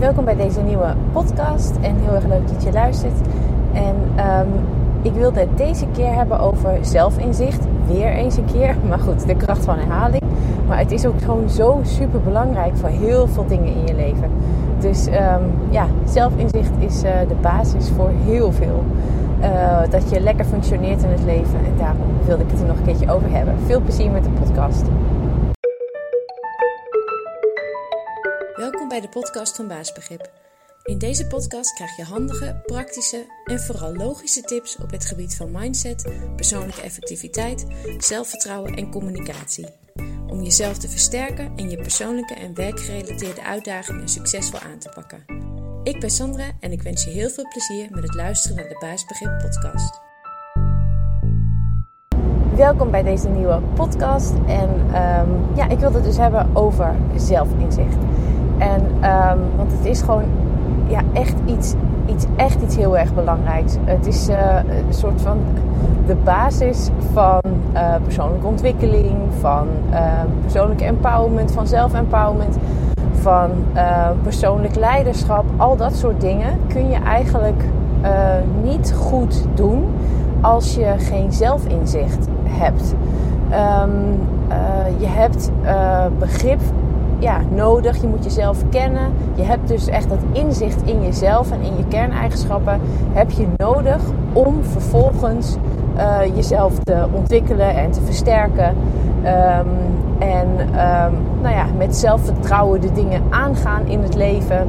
welkom bij deze nieuwe podcast en heel erg leuk dat je luistert. En um, ik wilde het deze keer hebben over zelfinzicht, weer eens een keer, maar goed, de kracht van herhaling. Maar het is ook gewoon zo super belangrijk voor heel veel dingen in je leven. Dus um, ja, zelfinzicht is uh, de basis voor heel veel. Uh, dat je lekker functioneert in het leven. En daarom wilde ik het er nog een keertje over hebben. Veel plezier met de podcast. Bij de podcast van Baasbegrip. In deze podcast krijg je handige, praktische en vooral logische tips op het gebied van mindset, persoonlijke effectiviteit, zelfvertrouwen en communicatie. Om jezelf te versterken en je persoonlijke en werkgerelateerde uitdagingen succesvol aan te pakken. Ik ben Sandra en ik wens je heel veel plezier met het luisteren naar de Baasbegrip podcast. Welkom bij deze nieuwe podcast. En um, ja, ik wilde het dus hebben over zelfinzicht. En um, want het is gewoon ja, echt iets, iets, echt iets heel erg belangrijks. Het is uh, een soort van de basis van uh, persoonlijke ontwikkeling, van uh, persoonlijke empowerment, van zelfempowerment, van persoonlijk leiderschap. Al dat soort dingen kun je eigenlijk niet goed doen als je geen zelfinzicht hebt. Um, je hebt begrip ja, nodig. Je moet jezelf kennen. Je hebt dus echt dat inzicht in jezelf en in je kerneigenschappen heb je nodig om vervolgens uh, jezelf te ontwikkelen en te versterken. Um, en um, nou ja, met zelfvertrouwen de dingen aangaan in het leven.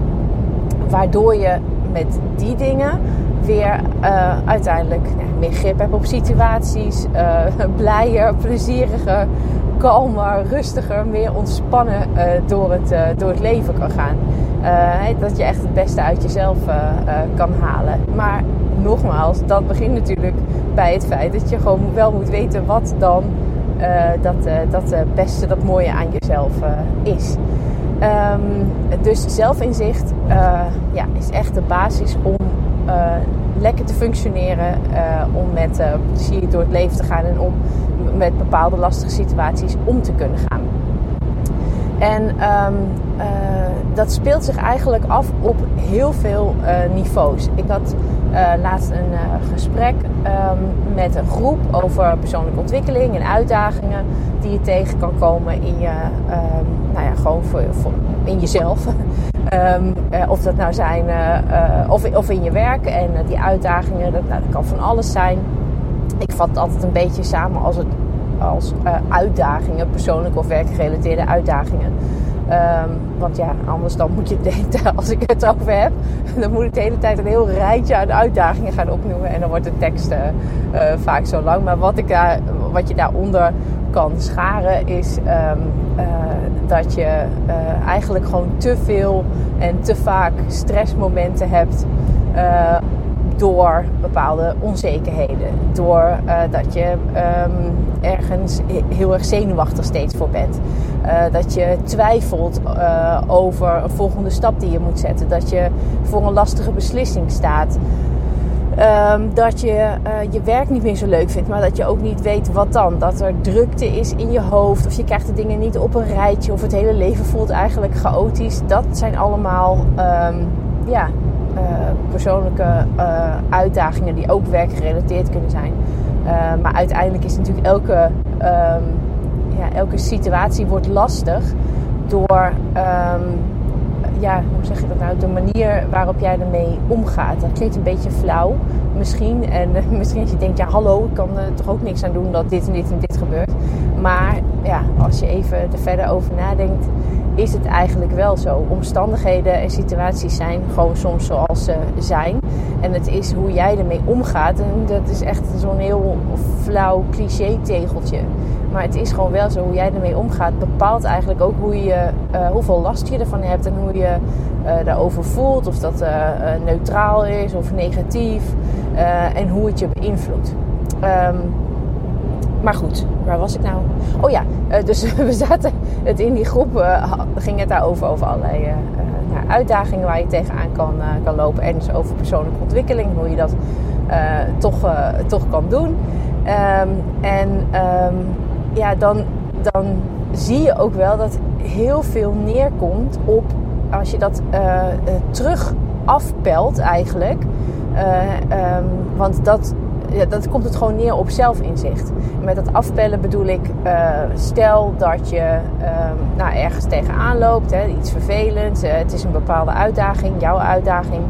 Waardoor je met die dingen weer uh, uiteindelijk meer grip hebt op situaties. Uh, blijer, plezieriger, kalmer, rustiger, meer ontspannen uh, door, het, uh, door het leven kan gaan. Uh, dat je echt het beste uit jezelf kan halen. Maar nogmaals, dat begint natuurlijk bij het feit dat je gewoon wel moet weten wat dan dat, dat beste, dat mooie aan jezelf is. Um, dus zelfinzicht ja, is echt de basis om lekker te functioneren, om met plezier door het leven te gaan en om met bepaalde lastige situaties om te kunnen gaan. En um, uh, dat speelt zich eigenlijk af op heel veel uh, niveaus. Ik had uh, laatst een gesprek um, met een groep over persoonlijke ontwikkeling en uitdagingen die je tegen kan komen in je, um, nou ja, gewoon voor in jezelf. of dat nou zijn, of, of in je werk. En die uitdagingen, dat, nou, dat kan van alles zijn ik vat het altijd een beetje samen als, het, als uh, uitdagingen, persoonlijke of werkgerelateerde uitdagingen. Um, want ja, anders dan moet je tijd, als ik het over heb, dan moet ik de hele tijd een heel rijtje aan uitdagingen gaan opnoemen. En dan wordt de tekst uh, uh, vaak zo lang. Maar wat, ik wat je daaronder kan scharen is um, dat je eigenlijk gewoon te veel en te vaak stressmomenten hebt door bepaalde onzekerheden. Door uh, dat je um, ergens heel erg zenuwachtig steeds voor bent. Uh, dat je twijfelt uh, over een volgende stap die je moet zetten. Dat je voor een lastige beslissing staat. Um, dat je je werk niet meer zo leuk vindt, maar dat je ook niet weet wat dan. Dat er drukte is in je hoofd, of je krijgt de dingen niet op een rijtje, of het hele leven voelt eigenlijk chaotisch. Dat zijn allemaal um, ja, uh, persoonlijke uh, uitdagingen die ook werkgerelateerd kunnen zijn. Uh, maar uiteindelijk is natuurlijk elke, um, ja, elke situatie wordt lastig door, um, ja, hoe zeg je dat nou, de manier waarop jij ermee omgaat. Dat klinkt een beetje flauw misschien. En misschien als je denkt, ja hallo, ik kan er toch ook niks aan doen dat dit en dit en dit gebeurt. Maar ja, als je even er verder over nadenkt, is het eigenlijk wel zo. Omstandigheden en situaties zijn gewoon soms zoals ze zijn. En het is hoe jij ermee omgaat. En dat is echt zo'n heel flauw cliché-tegeltje. Maar het is gewoon wel zo. Hoe jij ermee omgaat bepaalt eigenlijk ook hoe je, uh, hoeveel last je ervan hebt. En hoe je uh, daarover voelt. Of dat uh, neutraal is of negatief. en hoe het je beïnvloedt. Um, maar goed, waar was ik nou? Oh ja, uh, dus we zaten het in die groep, uh, ging het daarover over allerlei uh, nou, uitdagingen waar je tegenaan kan, kan lopen. En dus over persoonlijke ontwikkeling, hoe je dat toch, toch kan doen. Um, en um, ja, dan, dan zie je ook wel dat heel veel neerkomt op als je dat terug afpelt eigenlijk. Um, want dat, ja, dat komt het gewoon neer op zelfinzicht. Met dat afpellen bedoel ik, stel dat je um, nou, ergens tegenaan loopt, hè, iets vervelends, het is een bepaalde uitdaging, jouw uitdaging.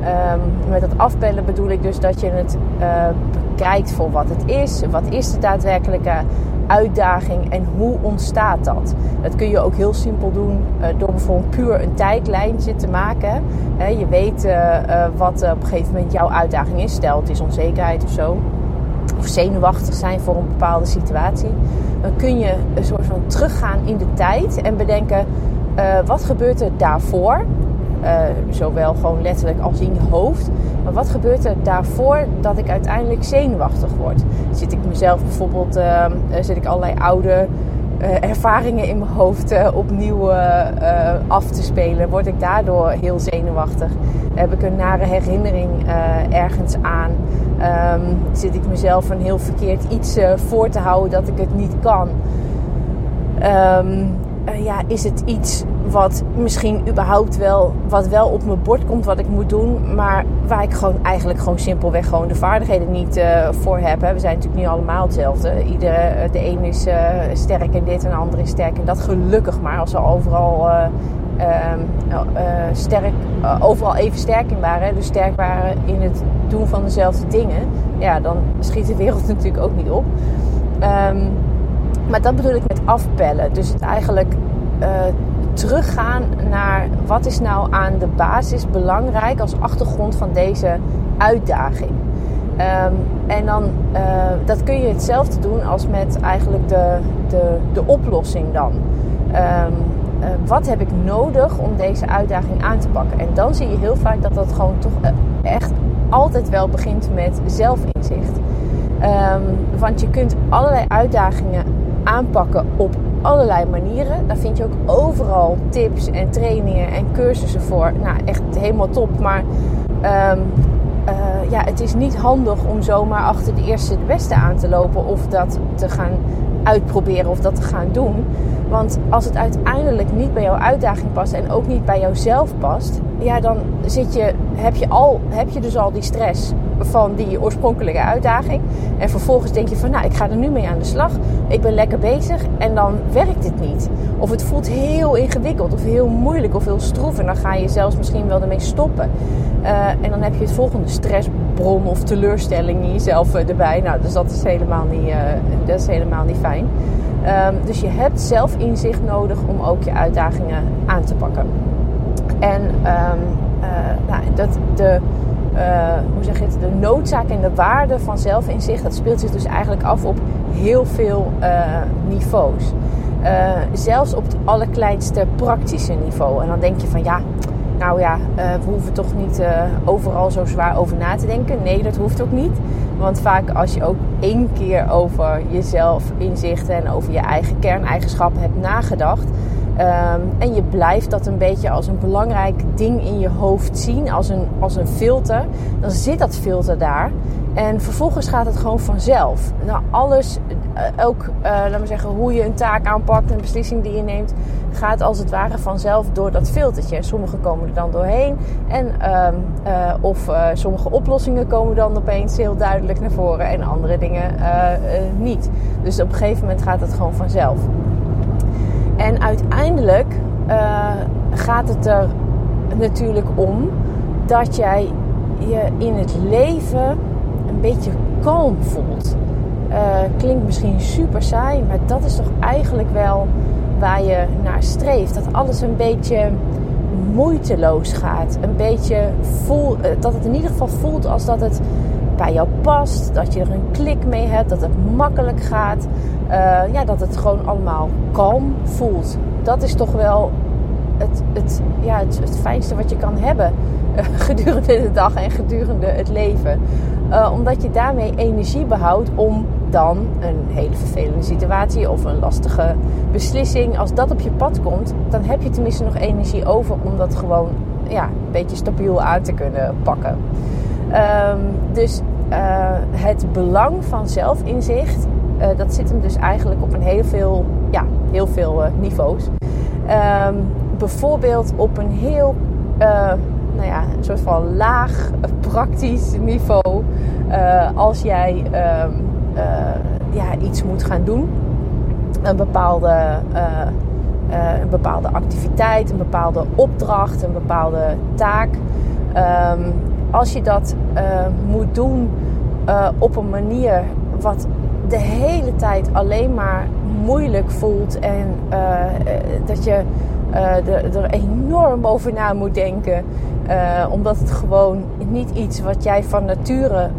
Um, met dat afpellen bedoel ik dus dat je het uh, kijkt voor wat het is. Wat is de daadwerkelijke uitdaging en hoe ontstaat dat? Dat kun je ook heel simpel doen uh, door bijvoorbeeld puur een tijdlijntje te maken. Je weet uh, wat op een gegeven moment jouw uitdaging is. Stel het is onzekerheid of zo. Of zenuwachtig zijn voor een bepaalde situatie. Dan kun je een soort van teruggaan in de tijd en bedenken wat gebeurt er daarvoor zowel gewoon letterlijk als in je hoofd. Maar wat gebeurt er daarvoor dat ik uiteindelijk zenuwachtig word? Zit ik mezelf bijvoorbeeld, uh, zit ik allerlei oude uh, ervaringen in mijn hoofd opnieuw af te spelen? Word ik daardoor heel zenuwachtig? Heb ik een nare herinnering ergens aan? Um, zit ik mezelf een heel verkeerd iets voor te houden dat ik het niet kan? Um, uh, ja, is het iets wat misschien überhaupt wel, wat wel op mijn bord komt, wat ik moet doen, maar waar ik gewoon eigenlijk gewoon simpelweg gewoon de vaardigheden niet uh, voor heb. Hè. We zijn natuurlijk niet allemaal hetzelfde. Iedere, eh, de een is sterk in dit en de ander is sterk in dat. Gelukkig maar, als ze overal ehm, sterk, overal even sterk in waren, dus sterk waren in het doen van dezelfde dingen, ja, dan schiet de wereld natuurlijk ook niet op. Um, maar dat bedoel ik met afpellen. Dus het eigenlijk uh, teruggaan naar wat is nou aan de basis belangrijk als achtergrond van deze uitdaging. Um, en dan, uh, dat kun je hetzelfde doen als met eigenlijk de, de, de oplossing dan. Um, uh, wat heb ik nodig om deze uitdaging aan te pakken? En dan zie je heel vaak dat dat gewoon toch echt altijd wel begint met zelfinzicht. Um, want je kunt allerlei uitdagingen aanpakken op allerlei manieren. Daar vind je ook overal tips en trainingen en cursussen voor. Nou, echt helemaal top. Maar um, uh, ja, het is niet handig om zomaar achter de eerste de beste aan te lopen of dat te gaan uitproberen of dat te gaan doen. Want als het uiteindelijk niet bij jouw uitdaging past en ook niet bij jouzelf past, ja, dan zit je, heb, je al, heb je dus al die stress van die oorspronkelijke uitdaging. En vervolgens denk je van, nou, ik ga er nu mee aan de slag. Ik ben lekker bezig en dan werkt het niet. Of het voelt heel ingewikkeld of heel moeilijk of heel stroef. En dan ga je zelfs misschien wel ermee stoppen. Uh, en dan heb je het volgende stressbron of teleurstelling in jezelf uh, erbij. Nou, dus dat is helemaal niet, uh, dat is helemaal niet fijn. Um, dus je hebt zelf inzicht nodig om ook je uitdagingen aan te pakken. En um, nou, dat de uh, hoe zeg het, de noodzaak en de waarde van zelfinzicht, dat speelt zich dus eigenlijk af op heel veel uh, niveaus. Zelfs op het allerkleinste praktische niveau. En dan denk je van ja, nou ja, we hoeven toch niet overal zo zwaar over na te denken. Nee, dat hoeft ook niet. Want vaak als je ook één keer over jezelf inzichten en over je eigen kerneigenschappen hebt nagedacht, Um, en je blijft dat een beetje als een belangrijk ding in je hoofd zien, als een, als een filter. Dan zit dat filter daar. En vervolgens gaat het gewoon vanzelf. Nou, alles, uh, ook, uh, laten zeggen, hoe je een taak aanpakt, een beslissing die je neemt, gaat als het ware vanzelf door dat filtertje. Sommige komen er dan doorheen. En, uh, of sommige oplossingen komen dan opeens heel duidelijk naar voren en andere dingen niet. Dus op een gegeven moment gaat het gewoon vanzelf. En uiteindelijk uh, gaat het er natuurlijk om dat jij je in het leven een beetje kalm voelt. Uh, klinkt misschien super saai, maar dat is toch eigenlijk wel waar je naar streeft. Dat alles een beetje moeiteloos gaat. Een beetje voel, eh, dat het in ieder geval voelt als dat het bij jou past. Dat je er een klik mee hebt. Dat het makkelijk gaat. Uh, ja, dat het gewoon allemaal kalm voelt. Dat is toch wel het, het, ja, het, fijnste wat je kan hebben uh, gedurende de dag en gedurende het leven. Uh, omdat je daarmee energie behoudt om dan een hele vervelende situatie of een lastige beslissing, als dat op je pad komt, dan heb je tenminste nog energie over om dat gewoon ja, een beetje stabiel aan te kunnen pakken. Um, dus het belang van zelfinzicht uh, dat zit hem dus eigenlijk op een heel veel, ja, heel veel uh, niveaus. Um, bijvoorbeeld op een heel, uh, nou ja, een soort van laag praktisch niveau, als jij ehm, ja, iets moet gaan doen, een bepaalde, een bepaalde activiteit, een bepaalde opdracht, een bepaalde taak. Um, als je dat moet doen op een manier wat de hele tijd alleen maar moeilijk voelt en dat je uh, er enorm over na moet denken. Omdat het gewoon niet iets wat jij van nature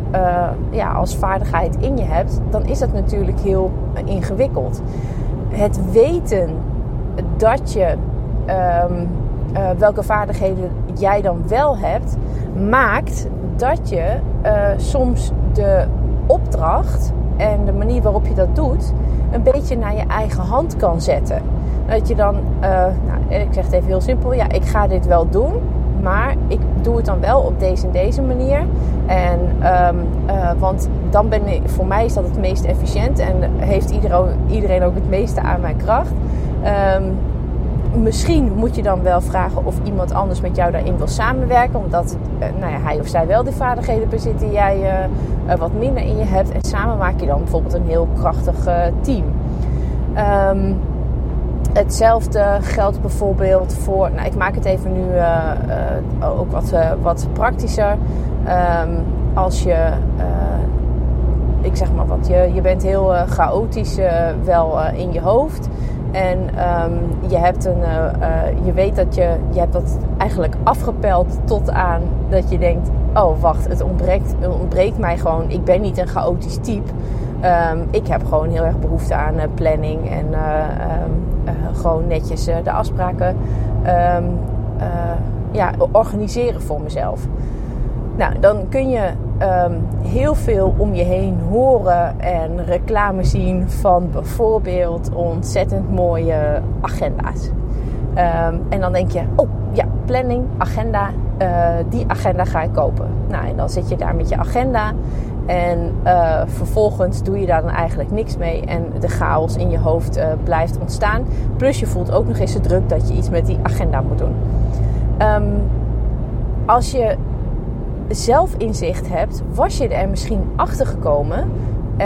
ja, als vaardigheid in je hebt, dan is dat natuurlijk heel ingewikkeld. Het weten dat je um, welke vaardigheden jij dan wel hebt, maakt dat je soms de opdracht en de manier waarop je dat doet, een beetje naar je eigen hand kan zetten. Dat je dan, uh, nou, ik zeg het even heel simpel, ja, ik ga dit wel doen, maar ik doe het dan wel op deze en deze manier. En, um, uh, want dan ben ik, voor mij is dat het meest efficiënt en heeft iedereen, iedereen ook het meeste aan mijn kracht. Um, misschien moet je dan wel vragen of iemand anders met jou daarin wil samenwerken. Omdat uh, nou ja, hij of zij wel die vaardigheden bezit die jij uh, wat minder in je hebt. En samen maak je dan bijvoorbeeld een heel krachtig team. Um, Hetzelfde geldt bijvoorbeeld voor, nou ik maak het even nu ook wat, wat praktischer. Um, als je, ik zeg maar wat, je, je bent heel chaotisch wel in je hoofd. En um, je, hebt een, je weet dat je, je hebt dat eigenlijk afgepeld tot aan dat je denkt, oh wacht, het ontbreekt, het ontbreekt mij gewoon. Ik ben niet een chaotisch type. Um, ik heb gewoon heel erg behoefte aan planning en uh, gewoon netjes de afspraken ja, organiseren voor mezelf. Nou, dan kun je um, heel veel om je heen horen en reclame zien van bijvoorbeeld ontzettend mooie agenda's. Um, en dan denk je, oh ja, planning, agenda, die agenda ga ik kopen. Nou, en dan zit je daar met je agenda en uh, vervolgens doe je daar dan eigenlijk niks mee. En de chaos in je hoofd uh, blijft ontstaan. Plus je voelt ook nog eens de druk dat je iets met die agenda moet doen. Um, als je zelf inzicht hebt, was je er misschien achter gekomen. Uh,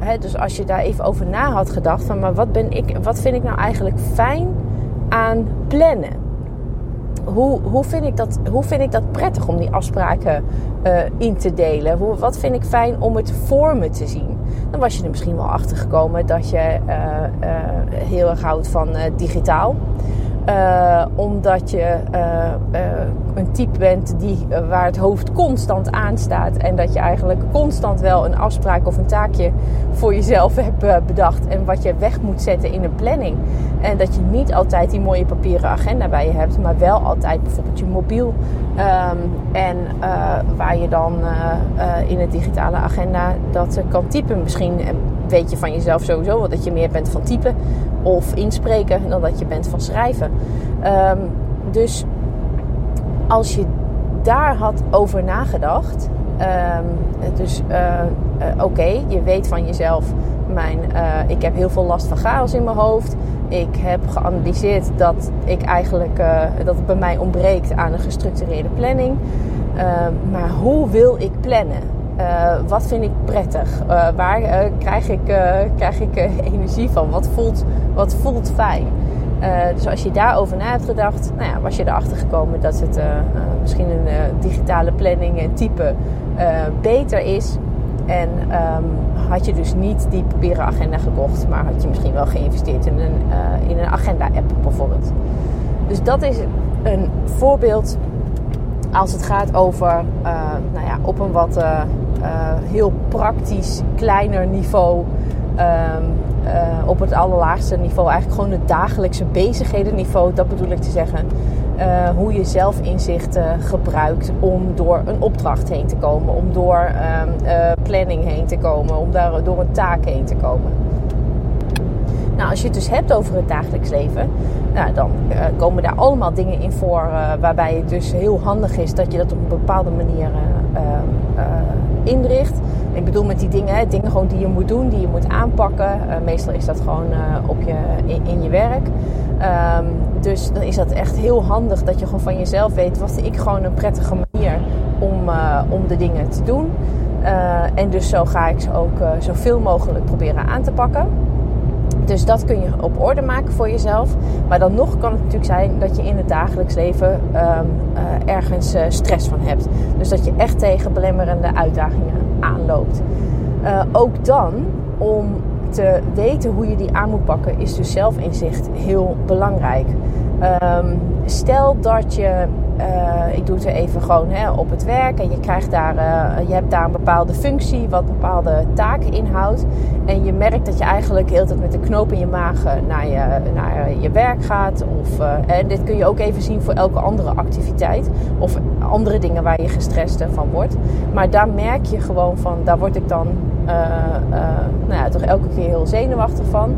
hè, dus als je daar even over na had gedacht van, maar wat ben ik, wat vind ik nou eigenlijk fijn aan plannen? hoe, hoe, vind ik dat, hoe vind ik dat prettig om die afspraken uh, in te delen? Hoe, wat vind ik fijn om het voor me te zien? Dan was je er misschien wel achter gekomen dat je uh, heel erg houdt van digitaal. Uh, omdat je uh, uh, een type bent die, waar het hoofd constant aanstaat. En dat je eigenlijk constant wel een afspraak of een taakje voor jezelf hebt bedacht. En wat je weg moet zetten in een planning. En dat je niet altijd die mooie papieren agenda bij je hebt. Maar wel altijd bijvoorbeeld je mobiel. Um, en waar je dan in het digitale agenda dat kan typen. Misschien weet je van jezelf sowieso dat je meer bent van typen of inspreken dan dat je bent van schrijven. Um, dus als je daar had over nagedacht, um, dus uh, uh, oké, je weet van jezelf, mijn, uh, ik heb heel veel last van chaos in mijn hoofd. Ik heb geanalyseerd dat ik eigenlijk dat het bij mij ontbreekt aan een gestructureerde planning. maar hoe wil ik plannen? Uh, wat vind ik prettig? Uh, waar uh, krijg ik, krijg ik energie van? Wat voelt, wat voelt fijn? dus als je daarover na hebt gedacht, nou ja, was je erachter gekomen dat het misschien een digitale planning type beter is. En um, had je dus niet die papieren agenda gekocht, maar had je misschien wel geïnvesteerd in een, een agenda-app bijvoorbeeld. Dus dat is een voorbeeld als het gaat over nou ja, op een wat heel praktisch, kleiner niveau. Um, uh, op het allerlaagste niveau, eigenlijk gewoon het dagelijkse bezigheden niveau, dat bedoel ik te zeggen. Uh, hoe je zelfinzichten gebruikt om door een opdracht heen te komen, om door um, planning heen te komen, om daar, door een taak heen te komen. Nou, als je het dus hebt over het dagelijks leven, nou, dan komen daar allemaal dingen in voor waarbij het dus heel handig is dat je dat op een bepaalde manier uh, inricht. Ik bedoel met die dingen, dingen gewoon die je moet doen, die je moet aanpakken. Uh, meestal is dat gewoon uh, op je, in, je werk. Um, dus dan is dat echt heel handig dat je gewoon van jezelf weet... wat ik gewoon een prettige manier om, om de dingen te doen. en dus zo ga ik ze ook zoveel mogelijk proberen aan te pakken. Dus dat kun je op orde maken voor jezelf. Maar dan nog kan het natuurlijk zijn dat je in het dagelijks leven um, uh, ergens uh, stress van hebt. Dus dat je echt tegen belemmerende uitdagingen aanloopt. Uh, ook dan, om te weten hoe je die aan moet pakken, is dus zelfinzicht heel belangrijk. Um, stel dat je uh, ik doe het even gewoon hè, op het werk. En je, krijgt daar, uh, je hebt daar een bepaalde functie, wat bepaalde taken inhoudt. En je merkt dat je eigenlijk de hele tijd met een knoop in je maag naar je, naar je werk gaat. Of, en dit kun je ook even zien voor elke andere activiteit. Of andere dingen waar je gestrest van wordt. Maar daar merk je gewoon van, daar word ik dan nou ja, toch elke keer heel zenuwachtig van.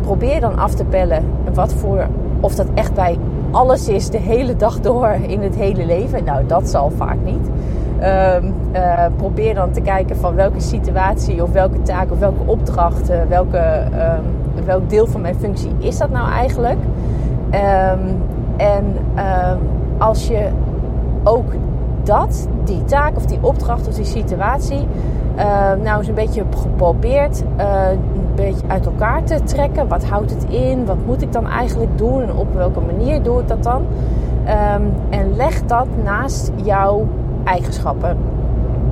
Probeer dan af te pellen wat voor, of dat echt bij alles is de hele dag door in het hele leven. Nou, dat zal vaak niet. Um, uh, probeer dan te kijken van welke situatie of welke taak of welke opdracht, uh, welke, um, welk deel van mijn functie is dat nou eigenlijk. Um, en als je ook dat, die taak of die opdracht of die situatie, nou eens een beetje geprobeerd uh, beetje uit elkaar te trekken. Wat houdt het in? Wat moet ik dan eigenlijk doen? En op welke manier doe ik dat dan? Um, en leg dat naast jouw eigenschappen.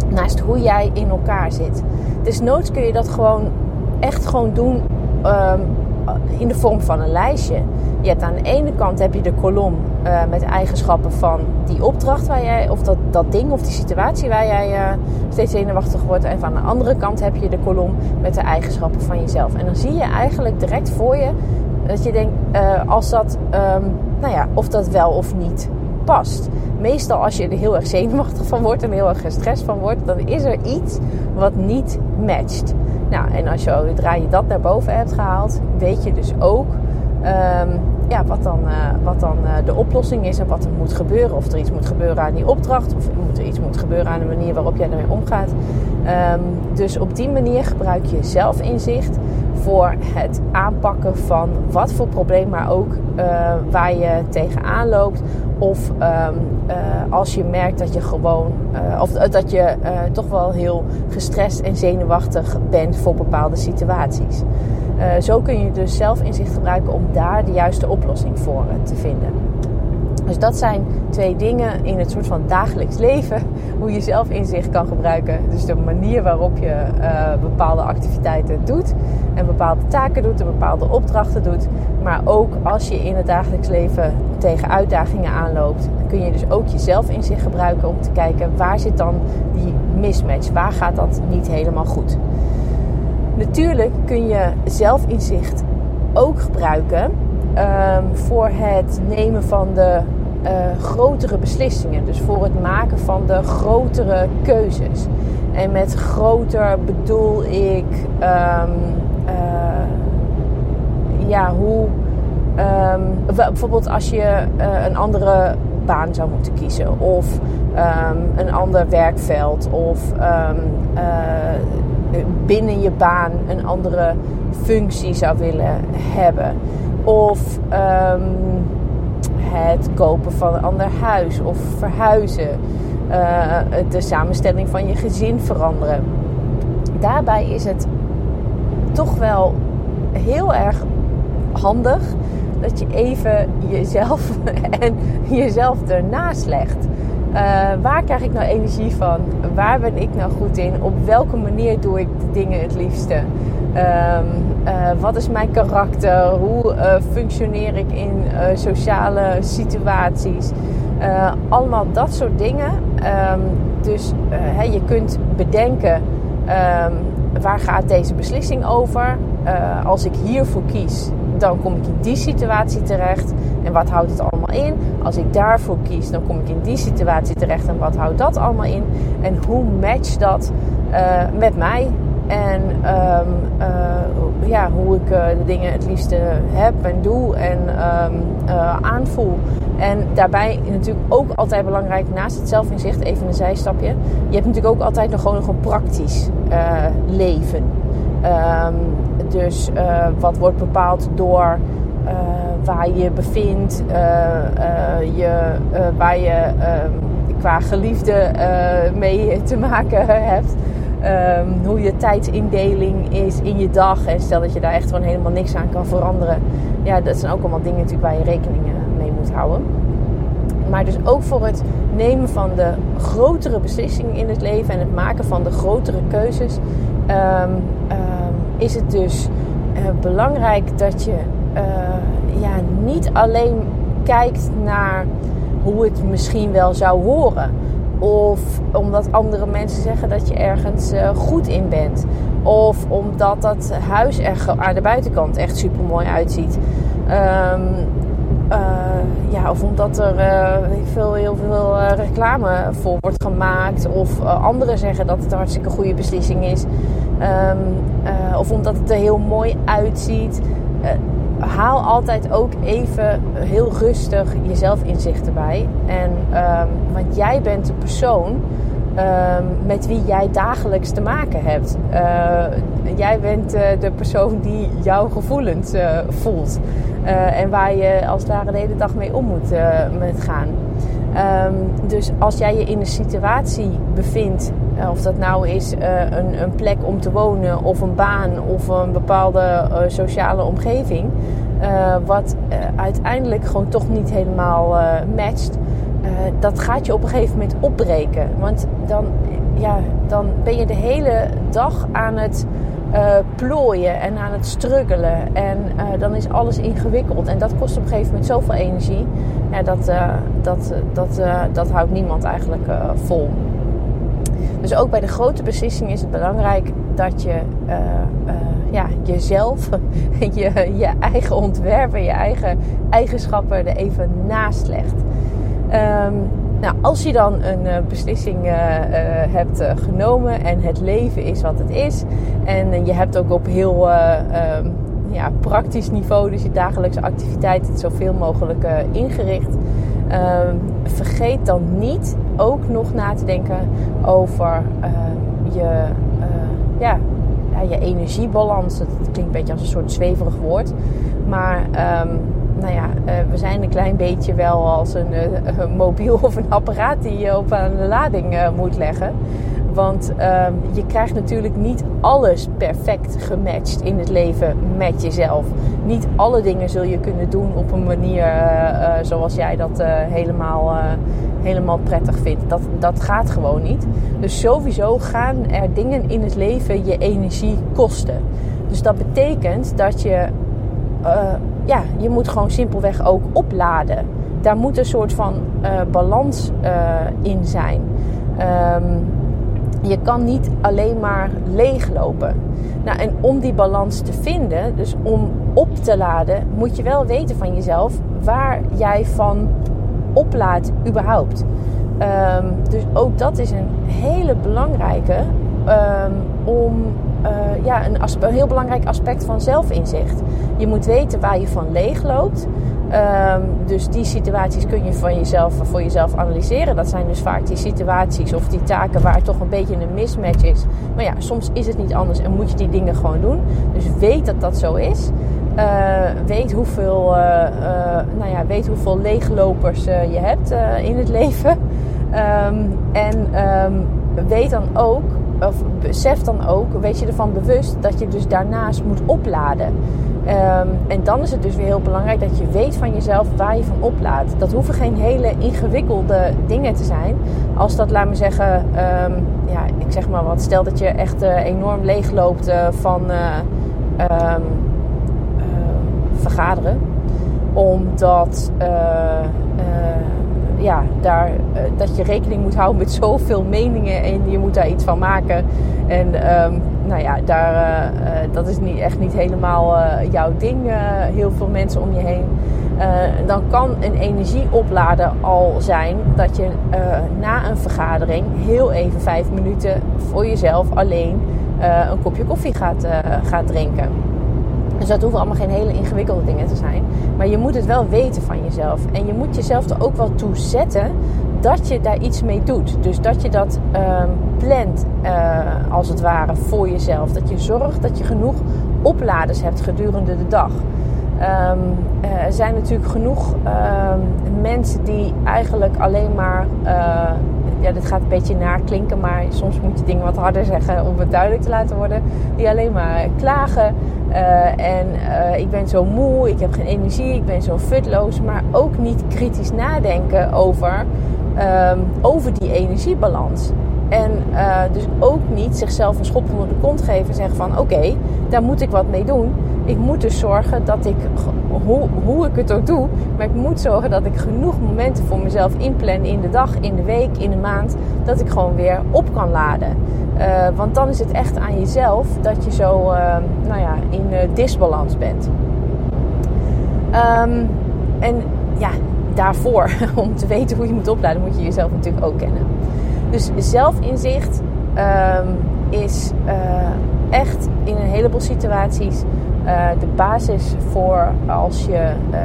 Naast hoe jij in elkaar zit. Dus noods kun je dat gewoon echt gewoon doen um, in de vorm van een lijstje. Je hebt aan de ene kant heb je de kolom uh, met eigenschappen van die opdracht waar jij, of dat, dat ding of die situatie waar jij uh, steeds zenuwachtig wordt. En van de andere kant heb je de kolom met de eigenschappen van jezelf. En dan zie je eigenlijk direct voor je dat je denkt, uh, als dat, um, nou ja, of dat wel of niet past. Meestal als je er heel erg zenuwachtig van wordt en heel erg gestrest van wordt, dan is er iets wat niet matcht. Nou, en als je, zodra je dat naar boven hebt gehaald, weet je dus ook um, ja, wat dan, uh, wat dan uh, de oplossing is en wat er moet gebeuren. Of er iets moet gebeuren aan die opdracht, of er iets moet gebeuren aan de manier waarop jij ermee omgaat. Um, dus op die manier gebruik je zelfinzicht voor het aanpakken van wat voor probleem maar ook uh, waar je tegenaan loopt. Of uh, als je merkt dat je gewoon, of dat je toch wel heel gestrest en zenuwachtig bent voor bepaalde situaties. Zo kun je dus zelfinzicht gebruiken om daar de juiste oplossing voor te vinden. Dus dat zijn twee dingen in het soort van dagelijks leven. Hoe je zelf inzicht kan gebruiken. Dus de manier waarop je uh, bepaalde activiteiten doet. En bepaalde taken doet en bepaalde opdrachten doet. Maar ook als je in het dagelijks leven tegen uitdagingen aanloopt. Kun je dus ook je zelfinzicht gebruiken om te kijken waar zit dan die mismatch. Waar gaat dat niet helemaal goed. Natuurlijk kun je zelfinzicht ook gebruiken um, voor het nemen van de uh, grotere beslissingen. Dus voor het maken van de grotere keuzes. En met groter bedoel ik um, uh, ja, hoe. Um, bijvoorbeeld als je uh, een andere baan zou moeten kiezen, of een ander werkveld, of binnen je baan een andere functie zou willen hebben. Of um, het kopen van een ander huis of verhuizen. Uh, de samenstelling van je gezin veranderen. Daarbij is het toch wel heel erg handig dat je even jezelf en jezelf ernaast legt. Uh, waar krijg ik nou energie van? Waar ben ik nou goed in? Op welke manier doe ik de dingen het liefste? Um, uh, wat is mijn karakter? Hoe uh, functioneer ik in sociale situaties? allemaal dat soort dingen. Um, dus je kunt bedenken um, waar gaat deze beslissing over? als ik hiervoor kies, dan kom ik in die situatie terecht. En wat houdt het allemaal in? Als ik daarvoor kies, dan kom ik in die situatie terecht. En wat houdt dat allemaal in? En hoe matcht dat uh, met mij? En um, uh, ja, hoe ik uh, de dingen het liefste heb en doe en um, aanvoel. En daarbij natuurlijk ook altijd belangrijk, naast het zelfinzicht, even een zijstapje. Je hebt natuurlijk ook altijd nog gewoon nog een praktisch leven. Um, dus wat wordt bepaald door waar je je bevindt, je, waar je ehm, qua geliefde mee te maken hebt. Ehm, hoe je tijdsindeling is in je dag. En stel dat je daar echt gewoon helemaal niks aan kan veranderen. Ja, dat zijn ook allemaal dingen natuurlijk waar je rekening mee moet houden. Maar dus ook voor het nemen van de grotere beslissingen in het leven en het maken van de grotere keuzes, ehm, ehm, is het dus uh, belangrijk dat je uh, ja, niet alleen kijkt naar hoe het misschien wel zou horen. Of omdat andere mensen zeggen dat je ergens uh, goed in bent. Of omdat dat huis er aan de buitenkant echt super mooi uitziet. Um, uh, ja, of omdat er uh, veel, heel veel uh, reclame voor wordt gemaakt. Of anderen zeggen dat het een hartstikke goede beslissing is. Um, of omdat het er heel mooi uitziet. haal altijd ook even heel rustig jezelf inzicht erbij. En, um, want jij bent de persoon um, met wie jij dagelijks te maken hebt. Jij bent de persoon die jouw gevoelens voelt. Uh, en waar je als het ware de hele dag mee om moet gaan. Um, dus als jij je in een situatie bevindt, of dat nou is een, een, plek om te wonen, of een baan, of een bepaalde sociale omgeving, wat uiteindelijk gewoon toch niet helemaal matcht, dat gaat je op een gegeven moment opbreken. Want dan, ja, dan ben je de hele dag aan het uh, plooien en aan het struggelen. En uh, dan is alles ingewikkeld. En dat kost op een gegeven moment zoveel energie. Ja, dat, uh, dat, dat, dat houdt niemand eigenlijk vol. Dus ook bij de grote beslissingen is het belangrijk dat je ja, jezelf, je, je eigen ontwerpen, je eigen eigenschappen er even naast legt. Um, nou, als je dan een uh, beslissing uh, uh, hebt genomen en het leven is wat het is, en je hebt ook op heel um, ja, praktisch niveau, dus je dagelijkse activiteit, het zoveel mogelijk ingericht, ehm, vergeet dan niet ook nog na te denken over je, ja, ja, je energiebalans. Dat klinkt een beetje als een soort zweverig woord, maar nou ja, uh, we zijn een klein beetje wel als een, uh, mobiel of een apparaat die je op de lading uh, moet leggen. Want ehm, je krijgt natuurlijk niet alles perfect gematcht in het leven met jezelf. Niet alle dingen zul je kunnen doen op een manier zoals jij dat helemaal, helemaal prettig vindt. Dat, dat gaat gewoon niet. Dus sowieso gaan er dingen in het leven je energie kosten. Dus dat betekent dat je ja, je moet gewoon simpelweg ook opladen. Daar moet een soort van uh, balans uh, in zijn. Um, je kan niet alleen maar leeglopen. Nou, en om die balans te vinden, dus om op te laden, moet je wel weten van jezelf waar jij van oplaadt überhaupt. Um, dus ook dat is een hele belangrijke um, om uh, ja, een, heel belangrijk aspect van zelfinzicht. Je moet weten waar je van leegloopt. Um, dus die situaties kun je van jezelf, voor jezelf analyseren. Dat zijn dus vaak die situaties of die taken waar toch een beetje een mismatch is. Maar ja, soms is het niet anders en moet je die dingen gewoon doen. Dus weet dat dat zo is. Uh, weet, hoeveel, uh, nou ja, weet hoeveel leeglopers je hebt in het leven. Um, en um, weet dan ook besef dan ook, weet je ervan bewust dat je dus daarnaast moet opladen. Um, en dan is het dus weer heel belangrijk dat je weet van jezelf waar je van oplaadt. Dat hoeven geen hele ingewikkelde dingen te zijn. Als dat, laat me zeggen, um, ja, ik zeg maar wat. Stel dat je echt uh, enorm leegloopt uh, van uh, um, vergaderen. Omdat ja, daar, uh, dat je rekening moet houden met zoveel meningen en je moet daar iets van maken. En um, nou ja, daar, uh, dat is niet, echt niet helemaal jouw ding, heel veel mensen om je heen. dan kan een energieoplader al zijn dat je na een vergadering heel even vijf minuten voor jezelf alleen een kopje koffie gaat, gaat drinken. Dus dat hoeven allemaal geen hele ingewikkelde dingen te zijn. Maar je moet het wel weten van jezelf. En je moet jezelf er ook wel toe zetten dat je daar iets mee doet. Dus dat je dat um, plant, uh, als het ware, voor jezelf. Dat je zorgt dat je genoeg opladers hebt gedurende de dag. Ehm, er zijn natuurlijk genoeg ehm, mensen die eigenlijk alleen maar ja, dit gaat een beetje naar klinken, maar soms moet je dingen wat harder zeggen om het duidelijk te laten worden. Die alleen maar klagen. Uh, en uh, ik ben zo moe, ik heb geen energie, ik ben zo futloos. Maar ook niet kritisch nadenken over, um, over die energiebalans. En uh, dus ook niet zichzelf een schop onder de kont geven en zeggen van oké, daar moet ik wat mee doen. Ik moet dus zorgen dat ik, hoe, hoe ik het ook doe, maar ik moet zorgen dat ik genoeg momenten voor mezelf inplan in de dag, in de week, in de maand, dat ik gewoon weer op kan laden. Uh, want dan is het echt aan jezelf dat je zo uh, nou ja, in uh, disbalans bent. Um, en ja, daarvoor, om te weten hoe je moet opladen, moet je jezelf natuurlijk ook kennen. Dus zelfinzicht um, is echt in een heleboel situaties uh, de basis voor als je uh,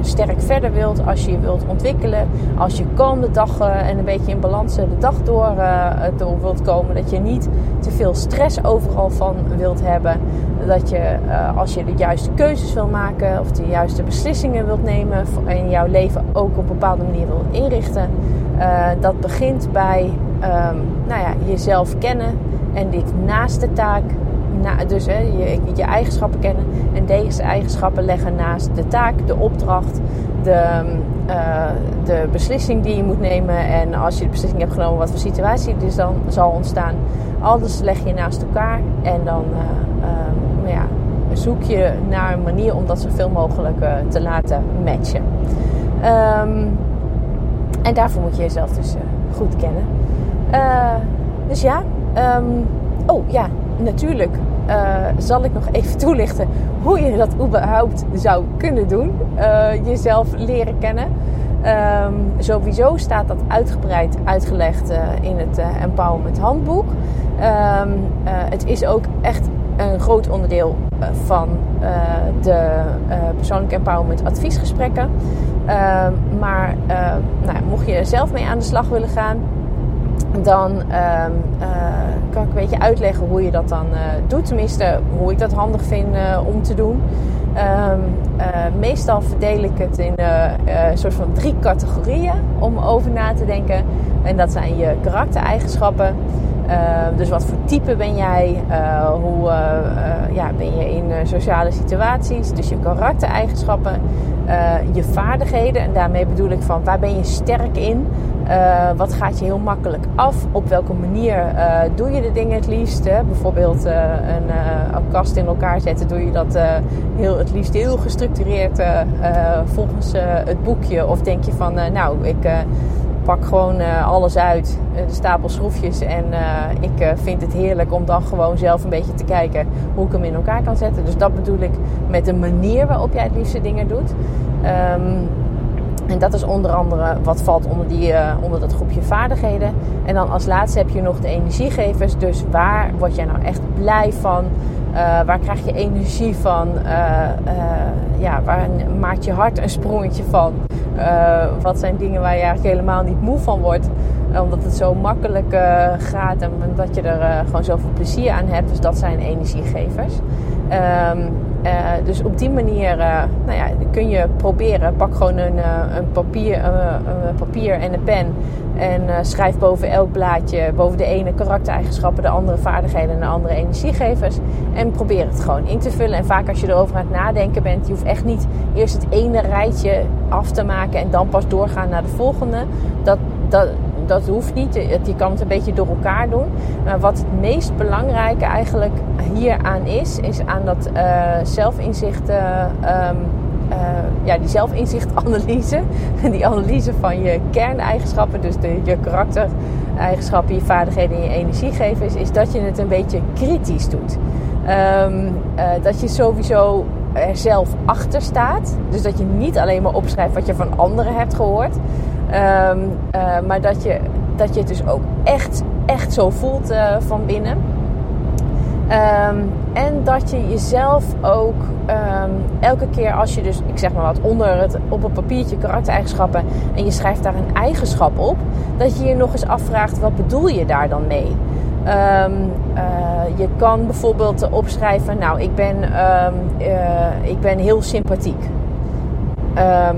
sterk verder wilt, als je je wilt ontwikkelen, als je komende dag en een beetje in balans de dag door, door wilt komen, dat je niet te veel stress overal van wilt hebben, dat je als je de juiste keuzes wil maken of de juiste beslissingen wilt nemen en jouw leven ook op een bepaalde manier wil inrichten, dat begint bij um, nou ja, jezelf kennen en dit naast de taak dus hè, je, je eigenschappen kennen en deze eigenschappen leggen naast de taak, de opdracht, de, uh, de beslissing die je moet nemen. En als je de beslissing hebt genomen, wat voor situatie dus dan zal ontstaan. Alles leg je naast elkaar en dan uh, uh, ja, zoek je naar een manier om dat zoveel mogelijk eh, te laten matchen. Um, en daarvoor moet je jezelf dus eh, goed kennen. dus ja, oh ja, natuurlijk uh, zal ik nog even toelichten hoe je dat überhaupt zou kunnen doen. Uh, jezelf leren kennen. Um, sowieso staat dat uitgebreid uitgelegd uh, in het Empowerment Handboek. Um, het is ook echt een groot onderdeel van de persoonlijke empowerment adviesgesprekken. Uh, maar nou, mocht je zelf mee aan de slag willen gaan, dan um, uh, kan ik een beetje uitleggen hoe je dat dan uh, doet. Tenminste, hoe ik dat handig vind uh, om te doen. Um, meestal verdeel ik het in een soort van drie categorieën om over na te denken. En dat zijn je karaktereigenschappen. dus wat voor type ben jij? hoe ja, ben je in sociale situaties? Dus je karaktereigenschappen. je vaardigheden. En daarmee bedoel ik van waar ben je sterk in? Uh, wat gaat je heel makkelijk af? Op welke manier uh, doe je de dingen het liefst? Bijvoorbeeld uh, een, kast in elkaar zetten, doe je dat heel, het liefst heel gestructureerd volgens het boekje? Of denk je van, nou, ik pak gewoon alles uit, de stapel schroefjes en ik vind het heerlijk om dan gewoon zelf een beetje te kijken hoe ik hem in elkaar kan zetten. Dus dat bedoel ik met de manier waarop jij het liefste dingen doet. Um, en dat is onder andere wat valt onder, die, uh, onder dat groepje vaardigheden. En dan als laatste heb je nog de energiegevers. Dus waar word jij nou echt blij van? Uh, waar krijg je energie van? Uh, ja, waar maakt je hart een sprongetje van? wat zijn dingen waar je eigenlijk helemaal niet moe van wordt? omdat het zo makkelijk gaat en dat je er gewoon zoveel plezier aan hebt. Dus dat zijn energiegevers. Uh, dus op die manier nou ja, kun je proberen. Pak gewoon een, een, papier, een papier en een pen. En schrijf boven elk blaadje, boven de ene karaktereigenschappen, de andere vaardigheden en de andere energiegevers. En probeer het gewoon in te vullen. En vaak als je erover aan het nadenken bent, je hoeft echt niet eerst het ene rijtje af te maken en dan pas doorgaan naar de volgende. Dat, dat, dat hoeft niet. Je kan het een beetje door elkaar doen. Maar wat het meest belangrijke eigenlijk hieraan is, is aan dat uh, zelfinzicht. Uh, um, uh, ja, die zelfinzichtanalyse. Die analyse van je kerneigenschappen, dus de, je karaktereigenschappen, je vaardigheden en je energiegevers, is dat je het een beetje kritisch doet. Um, dat je sowieso er zelf achter staat. Dus dat je niet alleen maar opschrijft wat je van anderen hebt gehoord. Um, uh, maar dat je, dat je het dus ook echt, echt zo voelt van binnen. Um, en dat je jezelf ook um, elke keer als je dus, ik zeg maar wat, onder het, op een papiertje karaktereigenschappen en je schrijft daar een eigenschap op, dat je je nog eens afvraagt wat bedoel je daar dan mee? Ehm, je kan bijvoorbeeld opschrijven, nou, ik ben, ehm, ik ben heel sympathiek. Ehm,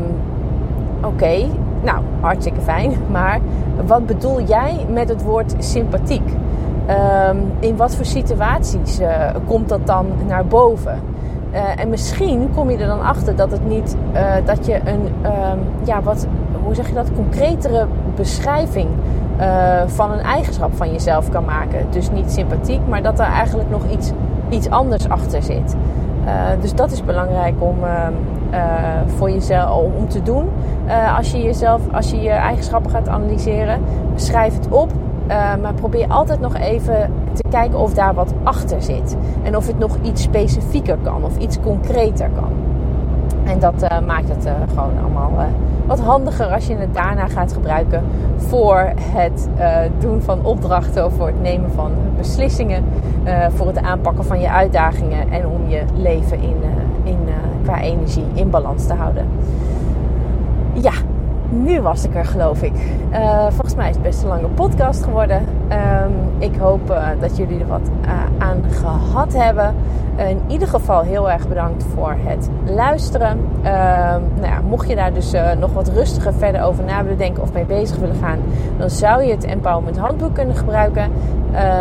oké, nou, hartstikke fijn. Maar wat bedoel jij met het woord sympathiek? Ehm, in wat voor situaties uh, komt dat dan naar boven? Uh, en misschien kom je er dan achter dat het niet uh, dat je een um, ja, wat, hoe zeg je dat, concretere beschrijving van een eigenschap van jezelf kan maken. Dus niet sympathiek, maar dat er eigenlijk nog iets, iets anders achter zit. dus dat is belangrijk om, uh, voor jezelf om te doen. Als je jezelf, als je je eigenschappen gaat analyseren, schrijf het op. Uh, maar probeer altijd nog even te kijken of daar wat achter zit. En of het nog iets specifieker kan of iets concreter kan. En dat maakt het gewoon allemaal wat handiger als je het daarna gaat gebruiken voor het doen van opdrachten voor het nemen van beslissingen, voor het aanpakken van je uitdagingen en om je leven in, in qua energie in balans te houden. Ja, nu was ik er geloof ik. Uh, volgens mij is het best een lange podcast geworden. Um, ik hoop uh, dat jullie er wat uh, aan gehad hebben. in ieder geval heel erg bedankt voor het luisteren. Um, nou ja, mocht je daar dus nog wat rustiger verder over na willen denken of mee bezig willen gaan, dan zou je het Empowerment Handboek kunnen gebruiken.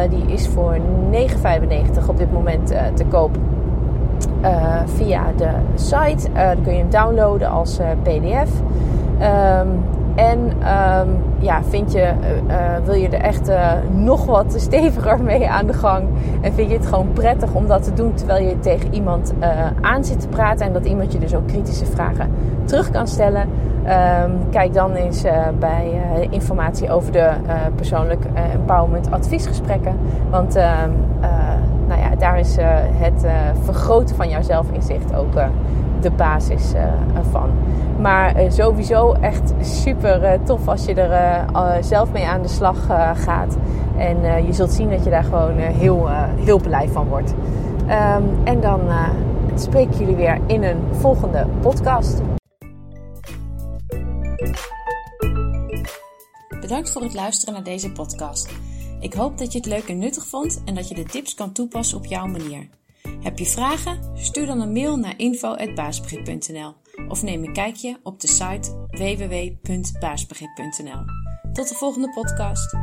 die is voor 9,95 op dit moment te koop via de site. Dan kun je hem downloaden als PDF. Um, en um, ja, vind je, wil je er echt nog wat steviger mee aan de gang? En vind je het gewoon prettig om dat te doen terwijl je tegen iemand aan zit te praten en dat iemand je dus ook kritische vragen terug kan stellen? Um, kijk dan eens bij informatie over de persoonlijk empowerment adviesgesprekken. Want nou ja, daar is het vergroten van jouw zelfinzicht ook de basis van. Maar sowieso echt super tof als je er zelf mee aan de slag gaat. En je zult zien dat je daar gewoon heel, heel blij van wordt. Um, en dan spreek ik jullie weer in een volgende podcast. Bedankt voor het luisteren naar deze podcast. Ik hoop dat je het leuk en nuttig vond en dat je de tips kan toepassen op jouw manier. Heb je vragen? Stuur dan een mail naar info.baasbegrip.nl of neem een kijkje op de site www.baasbegrip.nl. Tot de volgende podcast.